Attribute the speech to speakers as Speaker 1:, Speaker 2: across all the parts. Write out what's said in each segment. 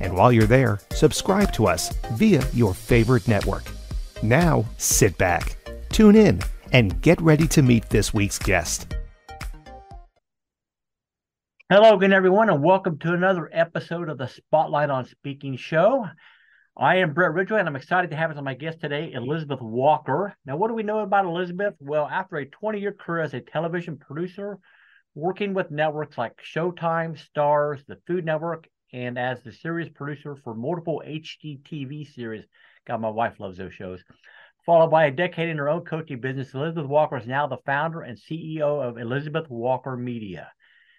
Speaker 1: And while you're there, subscribe to us via your favorite network. Now, sit back, tune in, and get ready to meet this week's guest.
Speaker 2: Hello again, everyone, and welcome to another episode of the Spotlight on Speaking show. I am Brett Ridgway, and I'm excited to have as my guest today, Elizabeth Walker. Now, what do we know about Elizabeth? Well, after a 20 year career as a television producer, working with networks like Showtime, Starz, the Food Network, and as the series producer for multiple HGTV series. God, my wife loves those shows. Followed by a decade in her own coaching business, Elizabeth Walker is now the founder and CEO of Elizabeth Walker Media.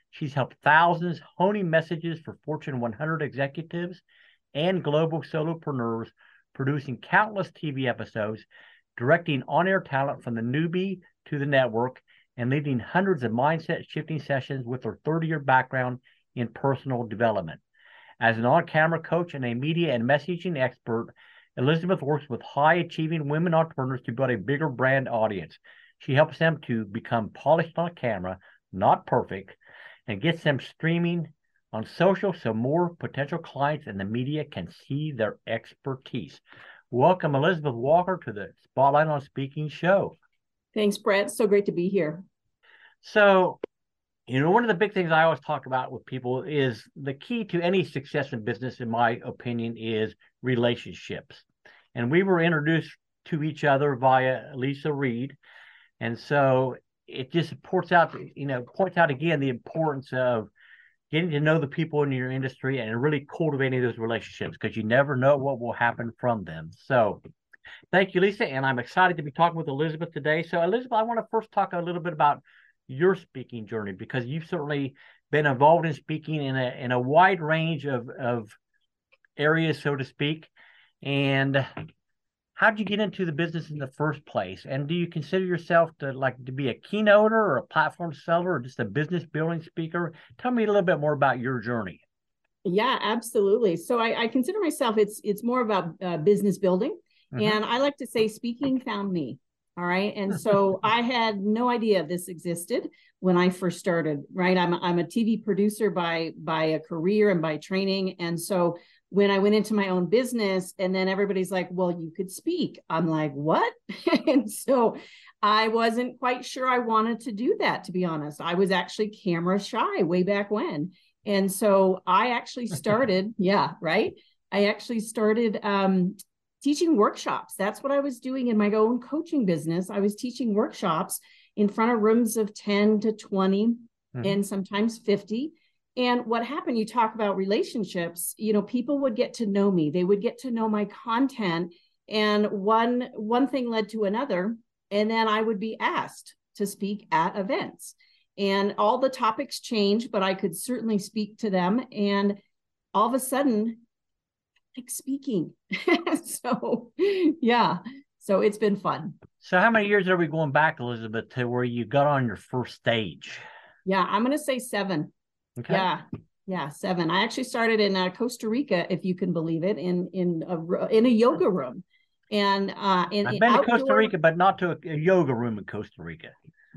Speaker 2: She's helped thousands honing messages for Fortune 100 executives and global solopreneurs, producing countless TV episodes, directing on air talent from the newbie to the network, and leading hundreds of mindset shifting sessions with her 30 year background in personal development. As an on camera coach and a media and messaging expert, Elizabeth works with high achieving women entrepreneurs to build a bigger brand audience. She helps them to become polished on camera, not perfect, and gets them streaming on social so more potential clients and the media can see their expertise. Welcome, Elizabeth Walker, to the Spotlight on Speaking show.
Speaker 3: Thanks, Brett. So great to be here.
Speaker 2: So, you know, one of the big things I always talk about with people is the key to any success in business, in my opinion, is relationships. And we were introduced to each other via Lisa Reed. And so it just points out, you know, points out again the importance of getting to know the people in your industry and really cultivating those relationships because you never know what will happen from them. So thank you, Lisa. And I'm excited to be talking with Elizabeth today. So, Elizabeth, I want to first talk a little bit about your speaking journey because you've certainly been involved in speaking in a in a wide range of of areas, so to speak. And how did you get into the business in the first place? And do you consider yourself to like to be a keynoter or a platform seller or just a business building speaker? Tell me a little bit more about your journey.
Speaker 3: Yeah, absolutely. So I, I consider myself it's it's more about uh, business building, mm-hmm. and I like to say speaking found me. All right. And so I had no idea this existed when I first started, right? I'm, I'm a TV producer by, by a career and by training. And so when I went into my own business and then everybody's like, well, you could speak. I'm like, what? and so I wasn't quite sure I wanted to do that, to be honest. I was actually camera shy way back when. And so I actually started, yeah, right. I actually started um, teaching workshops. That's what I was doing in my own coaching business. I was teaching workshops in front of rooms of 10 to 20 mm-hmm. and sometimes 50. And what happened, you talk about relationships, you know, people would get to know me. They would get to know my content and one one thing led to another and then I would be asked to speak at events. And all the topics changed, but I could certainly speak to them and all of a sudden like speaking. so, yeah. So it's been fun.
Speaker 2: So, how many years are we going back, Elizabeth, to where you got on your first stage?
Speaker 3: Yeah, I'm going to say seven. Okay. Yeah, yeah, seven. I actually started in uh, Costa Rica, if you can believe it, in in a in a yoga room, and uh, in
Speaker 2: I've been outdoor... to Costa Rica, but not to a, a yoga room in Costa Rica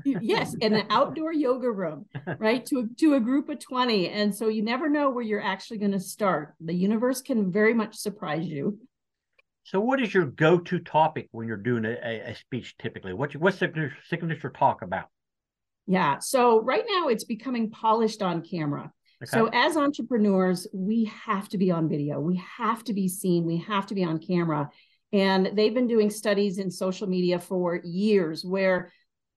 Speaker 3: yes in an outdoor yoga room right to to a group of 20 and so you never know where you're actually going to start the universe can very much surprise you
Speaker 2: so what is your go-to topic when you're doing a, a speech typically what's what's the signature talk about
Speaker 3: yeah so right now it's becoming polished on camera Okay. So, as entrepreneurs, we have to be on video. We have to be seen. We have to be on camera. And they've been doing studies in social media for years where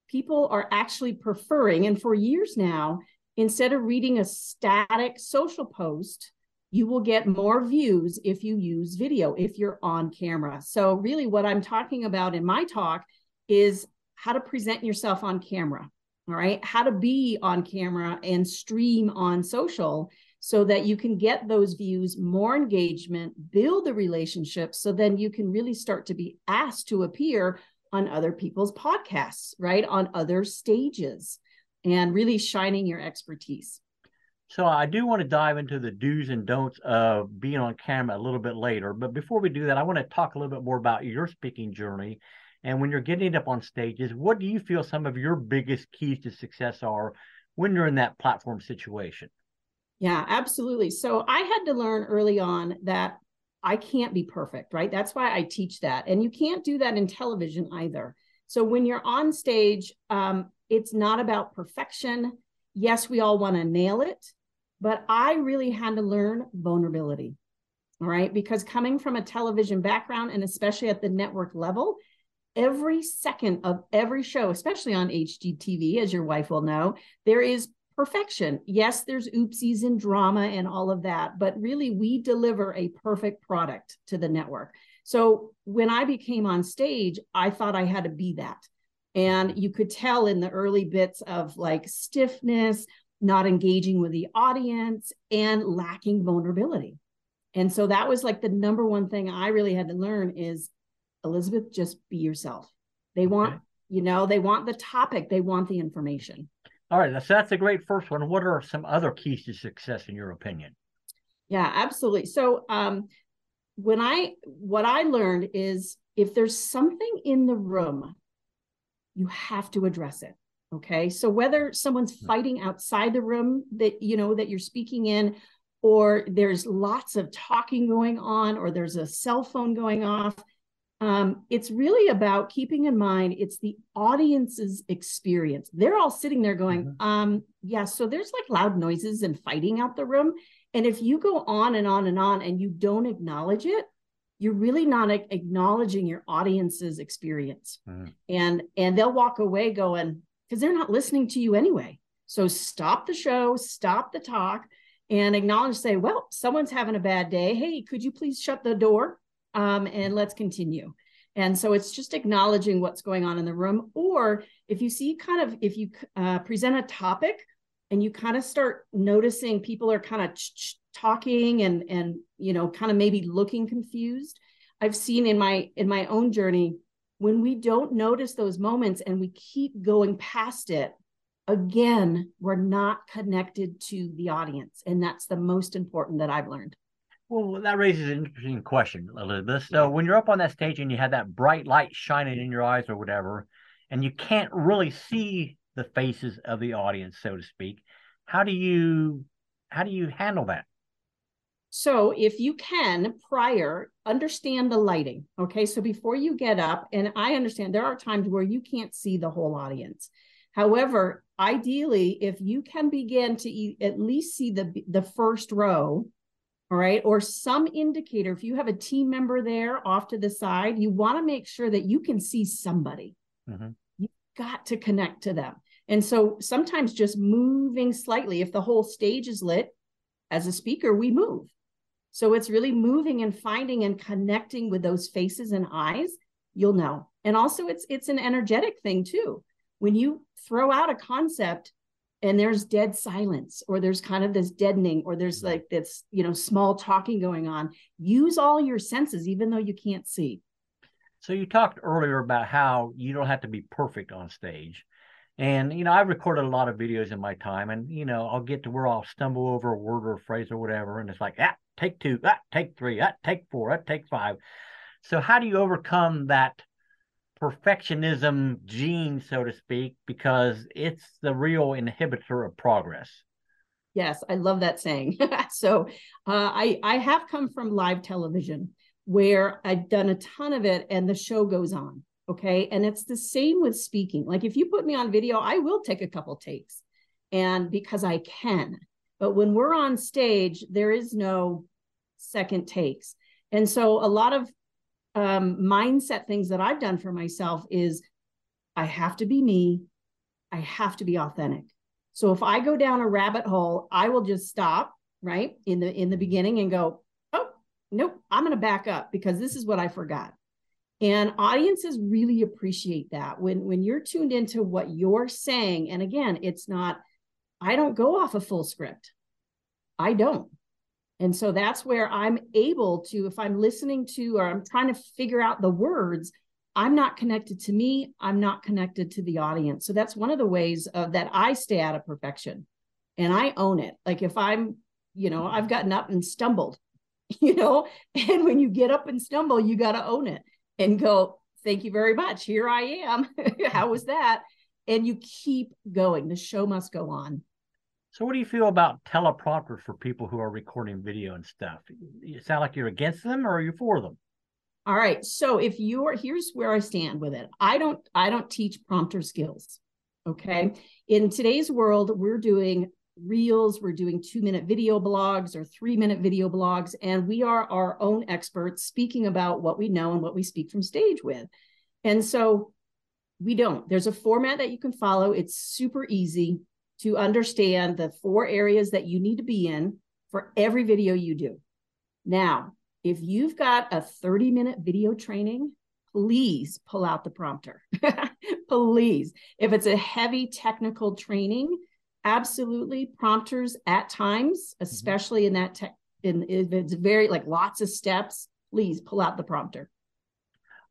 Speaker 3: people are actually preferring, and for years now, instead of reading a static social post, you will get more views if you use video, if you're on camera. So, really, what I'm talking about in my talk is how to present yourself on camera. All right. How to be on camera and stream on social so that you can get those views, more engagement, build the relationship. So then you can really start to be asked to appear on other people's podcasts, right? On other stages and really shining your expertise.
Speaker 2: So I do want to dive into the do's and don'ts of being on camera a little bit later. But before we do that, I want to talk a little bit more about your speaking journey. And when you're getting up on stages, what do you feel some of your biggest keys to success are when you're in that platform situation?
Speaker 3: Yeah, absolutely. So I had to learn early on that I can't be perfect, right? That's why I teach that. And you can't do that in television either. So when you're on stage, um, it's not about perfection. Yes, we all want to nail it, but I really had to learn vulnerability. All right. Because coming from a television background and especially at the network level, every second of every show, especially on HGTV, as your wife will know, there is perfection. Yes, there's oopsies and drama and all of that, but really we deliver a perfect product to the network. So when I became on stage, I thought I had to be that. And you could tell in the early bits of like stiffness, not engaging with the audience and lacking vulnerability. And so that was like the number one thing I really had to learn is Elizabeth, just be yourself. They want, okay. you know, they want the topic, they want the information.
Speaker 2: All right, so that's a great first one. What are some other keys to success in your opinion?
Speaker 3: Yeah, absolutely. So, um, when I what I learned is if there's something in the room, you have to address it. Okay. So whether someone's hmm. fighting outside the room that you know that you're speaking in, or there's lots of talking going on, or there's a cell phone going off, um, it's really about keeping in mind it's the audience's experience. They're all sitting there going, mm-hmm. um, yeah, so there's like loud noises and fighting out the room. And if you go on and on and on and you don't acknowledge it, you're really not acknowledging your audience's experience. Mm-hmm. And and they'll walk away going, because they're not listening to you anyway. So stop the show, stop the talk, and acknowledge, say, well, someone's having a bad day. Hey, could you please shut the door? Um, and let's continue. And so it's just acknowledging what's going on in the room. Or if you see kind of, if you uh, present a topic and you kind of start noticing people are kind of talking and, and, you know, kind of maybe looking confused. I've seen in my, in my own journey, when we don't notice those moments and we keep going past it, again, we're not connected to the audience. And that's the most important that I've learned.
Speaker 2: Well, that raises an interesting question, Elizabeth. So, when you're up on that stage and you have that bright light shining in your eyes or whatever, and you can't really see the faces of the audience, so to speak, how do you how do you handle that?
Speaker 3: So, if you can prior understand the lighting, okay? So before you get up, and I understand there are times where you can't see the whole audience. However, ideally, if you can begin to at least see the the first row all right, or some indicator. If you have a team member there off to the side, you want to make sure that you can see somebody. Mm-hmm. You've got to connect to them. And so sometimes just moving slightly, if the whole stage is lit, as a speaker, we move. So it's really moving and finding and connecting with those faces and eyes, you'll know. And also it's it's an energetic thing too. When you throw out a concept, and there's dead silence or there's kind of this deadening or there's like this you know small talking going on. Use all your senses even though you can't see.
Speaker 2: So you talked earlier about how you don't have to be perfect on stage. And you know i've recorded a lot of videos in my time and you know i'll get to where i'll stumble over a word or a phrase or whatever and it's like ah take two ah take three ah take four ah take five. So how do you overcome that perfectionism gene, so to speak, because it's the real inhibitor of progress.
Speaker 3: Yes, I love that saying. so uh, I I have come from live television where I've done a ton of it, and the show goes on. Okay, and it's the same with speaking. Like if you put me on video, I will take a couple takes, and because I can. But when we're on stage, there is no second takes. And so a lot of um, mindset things that I've done for myself is I have to be me. I have to be authentic. So if I go down a rabbit hole, I will just stop right in the in the beginning and go, oh nope, I'm going to back up because this is what I forgot. And audiences really appreciate that when when you're tuned into what you're saying. And again, it's not. I don't go off a full script. I don't. And so that's where I'm able to, if I'm listening to or I'm trying to figure out the words, I'm not connected to me. I'm not connected to the audience. So that's one of the ways of, that I stay out of perfection and I own it. Like if I'm, you know, I've gotten up and stumbled, you know, and when you get up and stumble, you got to own it and go, thank you very much. Here I am. How was that? And you keep going. The show must go on.
Speaker 2: So, what do you feel about teleprompters for people who are recording video and stuff? You sound like you're against them, or are you for them?
Speaker 3: All right. So, if you're here's where I stand with it. I don't I don't teach prompter skills. Okay. In today's world, we're doing reels, we're doing two minute video blogs or three minute video blogs, and we are our own experts speaking about what we know and what we speak from stage with. And so we don't. There's a format that you can follow. It's super easy to understand the four areas that you need to be in for every video you do. Now, if you've got a 30 minute video training, please pull out the prompter. please. If it's a heavy technical training, absolutely prompters at times, mm-hmm. especially in that tech, in if it's very like lots of steps, please pull out the prompter.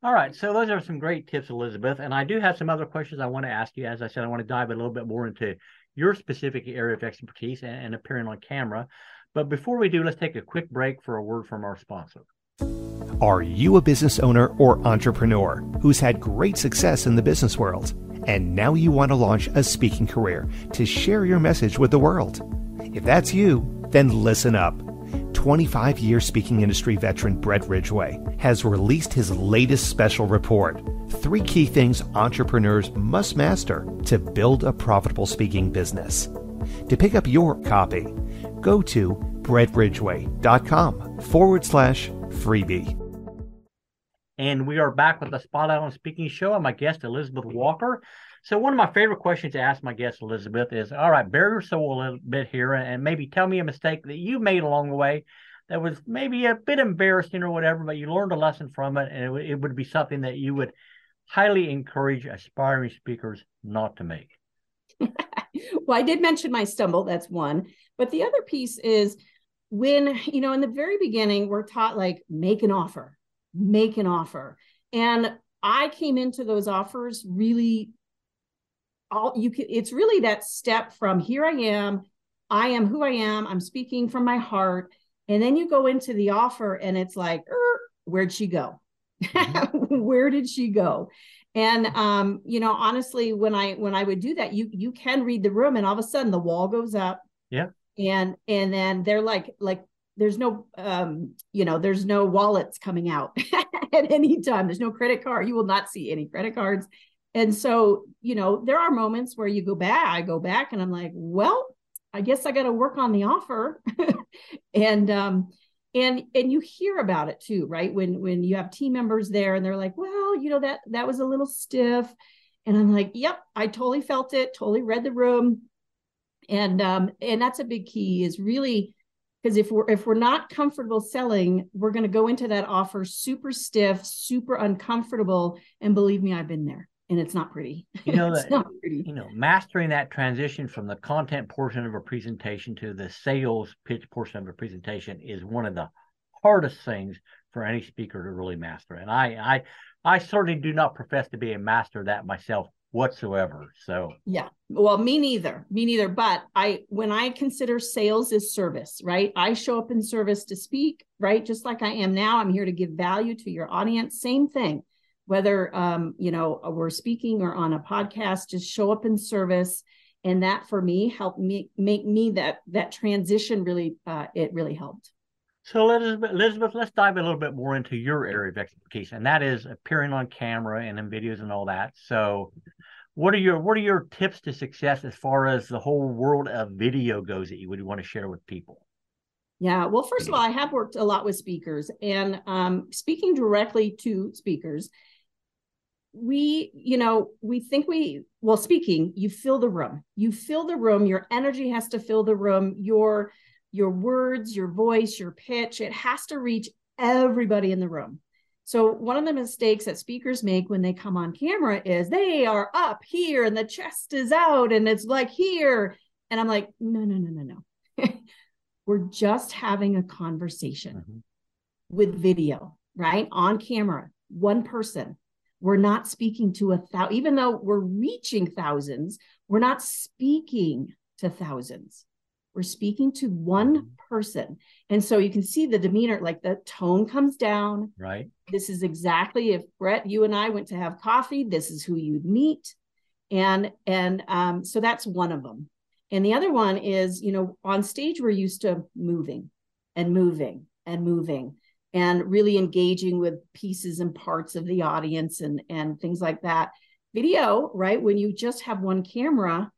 Speaker 2: All right. So those are some great tips, Elizabeth. And I do have some other questions I want to ask you. As I said, I want to dive a little bit more into your specific area of expertise and, and appearing on camera. But before we do, let's take a quick break for a word from our sponsor.
Speaker 1: Are you a business owner or entrepreneur who's had great success in the business world? And now you want to launch a speaking career to share your message with the world? If that's you, then listen up. 25 year speaking industry veteran Brett Ridgway has released his latest special report Three Key Things Entrepreneurs Must Master to Build a Profitable Speaking Business. To pick up your copy, go to brettridgway.com forward slash freebie.
Speaker 2: And we are back with the Spotlight on Speaking show and my guest, Elizabeth Walker. So, one of my favorite questions to ask my guest, Elizabeth, is all right, bare your soul a little bit here and maybe tell me a mistake that you made along the way that was maybe a bit embarrassing or whatever, but you learned a lesson from it. And it, it would be something that you would highly encourage aspiring speakers not to make.
Speaker 3: well, I did mention my stumble. That's one. But the other piece is when, you know, in the very beginning, we're taught like make an offer, make an offer. And I came into those offers really all you can it's really that step from here I am, I am who I am, I'm speaking from my heart. And then you go into the offer and it's like, er, where'd she go? Mm-hmm. Where did she go? And um, you know, honestly, when I when I would do that, you you can read the room and all of a sudden the wall goes up.
Speaker 2: Yeah.
Speaker 3: And and then they're like like there's no um you know there's no wallets coming out at any time there's no credit card you will not see any credit cards and so you know there are moments where you go back i go back and i'm like well i guess i got to work on the offer and um and and you hear about it too right? When when you have team members there and they're like well you know that that was a little stiff. And i'm like yep i totally felt it totally read the room. And um and that's a big key is really because if we're if we're not comfortable selling we're going to go into that offer super stiff super uncomfortable. And believe me i've been there and it's not pretty.
Speaker 2: You know, it's not pretty. You know, mastering that transition from the content portion of a presentation to the sales pitch portion of a presentation is one of the hardest things for any speaker to really master. And I, I, I certainly do not profess to be a master of that myself whatsoever. So
Speaker 3: yeah, well, me neither, me neither. But I, when I consider sales as service, right? I show up in service to speak, right? Just like I am now. I'm here to give value to your audience. Same thing whether um, you know we're speaking or on a podcast just show up in service. And that for me helped me make me that that transition really uh, it really helped.
Speaker 2: So elizabeth, elizabeth let's dive a little bit more into your area of expertise and that is appearing on camera and in videos and all that. So What are your What are your tips to success as far as the whole world of video goes that you would want to share with people?
Speaker 3: Yeah, well, first of all, I have worked a lot with speakers, and um, speaking directly to speakers, we, you know, we think we, well, speaking, you fill the room. You fill the room. Your energy has to fill the room. Your your words, your voice, your pitch, it has to reach everybody in the room. So, one of the mistakes that speakers make when they come on camera is they are up here and the chest is out and it's like here. And I'm like, no, no, no, no, no. We're just having a conversation mm-hmm. with video, right? On camera, one person. We're not speaking to a thousand, even though we're reaching thousands, we're not speaking to thousands. We're speaking to one mm-hmm. person. And so you can see the demeanor, like the tone comes down.
Speaker 2: Right.
Speaker 3: This is exactly if Brett, you and I went to have coffee, this is who you'd meet. And and um, so that's one of them. And the other one is, you know, on stage we're used to moving and moving and moving and really engaging with pieces and parts of the audience and and things like that. Video, right? When you just have one camera,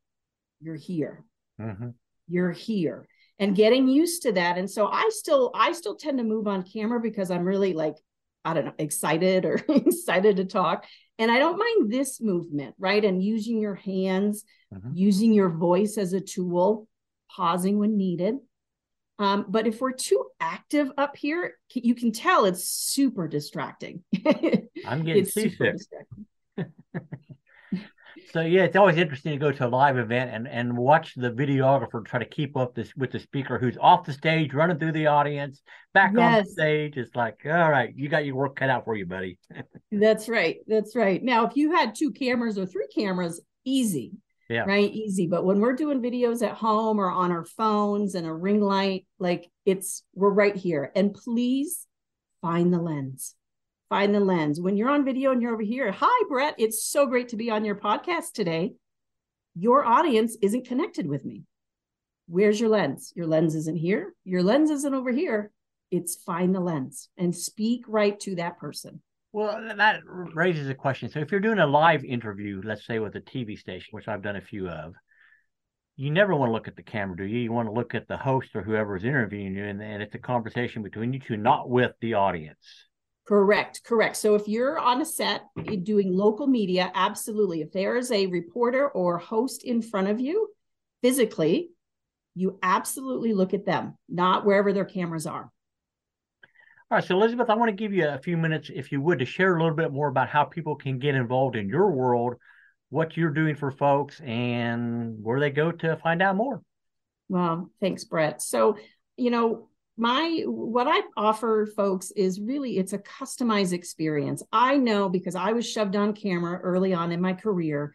Speaker 3: you're here. Mm-hmm you're here and getting used to that and so i still i still tend to move on camera because i'm really like i don't know excited or excited to talk and i don't mind this movement right and using your hands mm-hmm. using your voice as a tool pausing when needed um, but if we're too active up here you can tell it's super distracting
Speaker 2: i'm getting seasick So yeah, it's always interesting to go to a live event and and watch the videographer try to keep up this with the speaker who's off the stage, running through the audience, back yes. on stage. It's like, all right, you got your work cut out for you, buddy.
Speaker 3: That's right. That's right. Now, if you had two cameras or three cameras, easy. Yeah. Right. Easy. But when we're doing videos at home or on our phones and a ring light, like it's we're right here. And please find the lens find the lens. When you're on video and you're over here, hi, Brett, it's so great to be on your podcast today. Your audience isn't connected with me. Where's your lens? Your lens isn't here. Your lens isn't over here. It's find the lens and speak right to that person.
Speaker 2: Well, that raises a question. So, if you're doing a live interview, let's say with a TV station, which I've done a few of, you never want to look at the camera, do you? You want to look at the host or whoever is interviewing you, and, and it's a conversation between you two, not with the audience.
Speaker 3: Correct, correct. So if you're on a set eh, doing local media, absolutely. If there is a reporter or host in front of you physically, you absolutely look at them, not wherever their cameras are.
Speaker 2: All right, so Elizabeth, I want to give you a few minutes, if you would, to share a little bit more about how people can get involved in your world, what you're doing for folks, and where they go to find out more.
Speaker 3: Well, thanks, Brett. So, you know, my what i offer folks is really it's a customized experience i know because i was shoved on camera early on in my career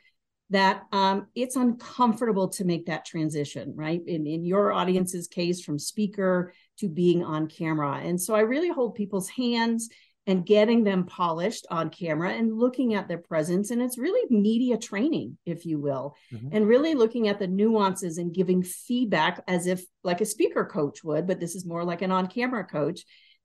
Speaker 3: that um, it's uncomfortable to make that transition right in, in your audience's case from speaker to being on camera and so i really hold people's hands and getting them polished on camera and looking at their presence. And it's really media training, if you will, mm-hmm. and really looking at the nuances and giving feedback as if like a speaker coach would, but this is more like an on camera coach.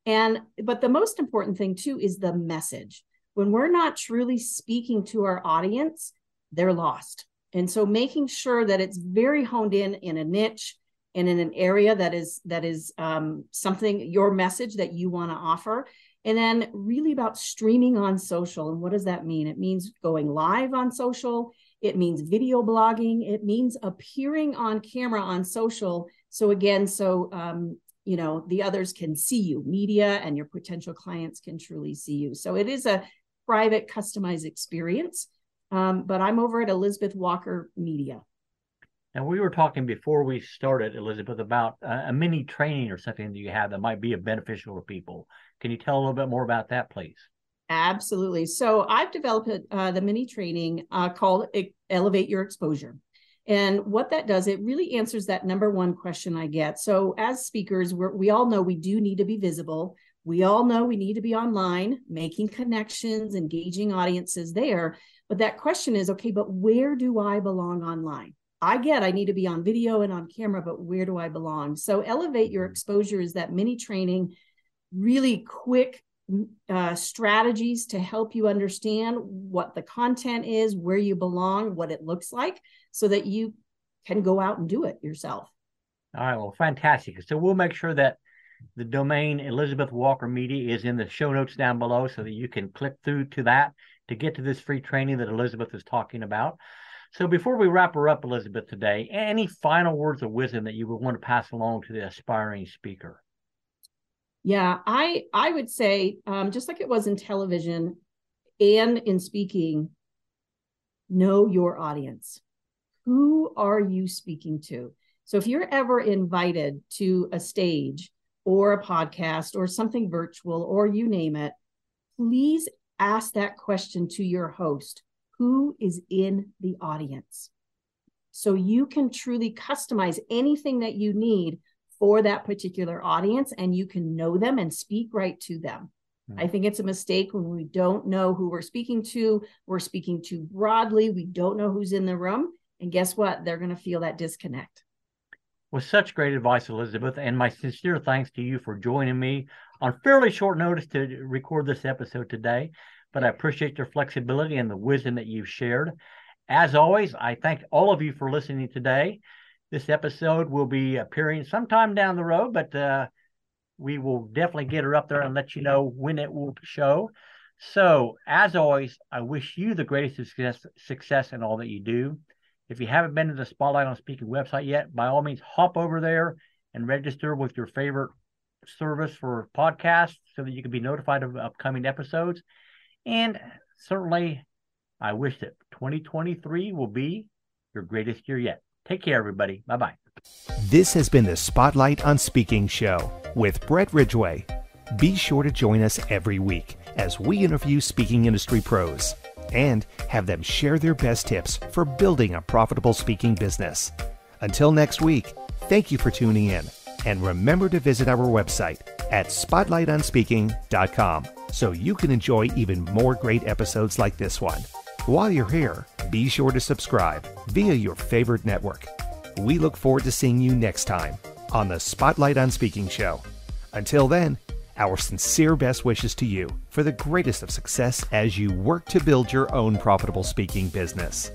Speaker 3: And, but the most important thing too is the message. When we're not truly speaking to our audience, they're lost. And so making sure that it's very honed in in a niche and in an area that is that is um, something your message that you want to offer and then really about streaming on social. And what does that mean? It means going live on social. It means video blogging. It means appearing on camera on social. So again, so um, you know the others can see you, media and your potential clients can truly see you. So it is a private, customized experience. Um, but I'm over at Elizabeth Walker Media.
Speaker 2: And we were talking before we started, Elizabeth, about uh, a mini training or something that you have that might be beneficial to people. Can you tell a little bit more about that, please?
Speaker 3: Absolutely. So I've developed uh, the mini training uh, called Elevate Your Exposure. And what that does, it really answers that number one question I get. So, as speakers, we all know we do need to be visible. We all know we need to be online, making connections, engaging audiences there. But that question is okay, but where do I belong online? I get I need to be on video and on camera, but where do I belong? So, Elevate Your Exposure is that mini training, really quick uh, strategies to help you understand what the content is, where you belong, what it looks like, so that you can go out and do it yourself.
Speaker 2: All right, well, fantastic. So we'll make sure that the domain Elizabeth Walker Media is in the show notes down below so that you can click through to that to get to this free training that Elizabeth is talking about. So before we wrap her up, Elizabeth, today, any final words of wisdom that you would want to pass along to the aspiring speaker?
Speaker 3: Yeah, I I would say um, just like it was in television and in speaking, know your audience. Who are you speaking to? So if you're ever invited to a stage or a podcast or something virtual or you name it, please ask that question to your host who is in the audience? So you can truly customize anything that you need for that particular audience and you can know them and speak right to them. Mm-hmm. I think it's a mistake when we don't know who we're speaking to. We're speaking too broadly. We don't know who's in the room. And guess what? They're going to feel that disconnect.
Speaker 2: With such great advice, Elizabeth, and my sincere thanks to you for joining me on fairly short notice to record this episode today but I appreciate your flexibility and the wisdom that you've shared. As always, I thank all of you for listening today. This episode will be appearing sometime down the road, but uh, we will definitely get her up there and let you know when it will show. So, as always, I wish you the greatest success, success in all that you do. If you haven't been to the Spotlight on Speaking website yet, by all means, hop over there and register with your favorite service for podcasts so that you can be notified of upcoming episodes. And certainly, I wish that 2023 will be your greatest year yet. Take care, everybody. Bye bye.
Speaker 1: This has been the Spotlight on Speaking show with Brett Ridgway. Be sure to join us every week as we interview speaking industry pros and have them share their best tips for building a profitable speaking business. Until next week, thank you for tuning in and remember to visit our website at spotlightonspeaking.com so you can enjoy even more great episodes like this one. While you're here, be sure to subscribe via your favorite network. We look forward to seeing you next time on the Spotlight on Speaking show. Until then, our sincere best wishes to you for the greatest of success as you work to build your own profitable speaking business.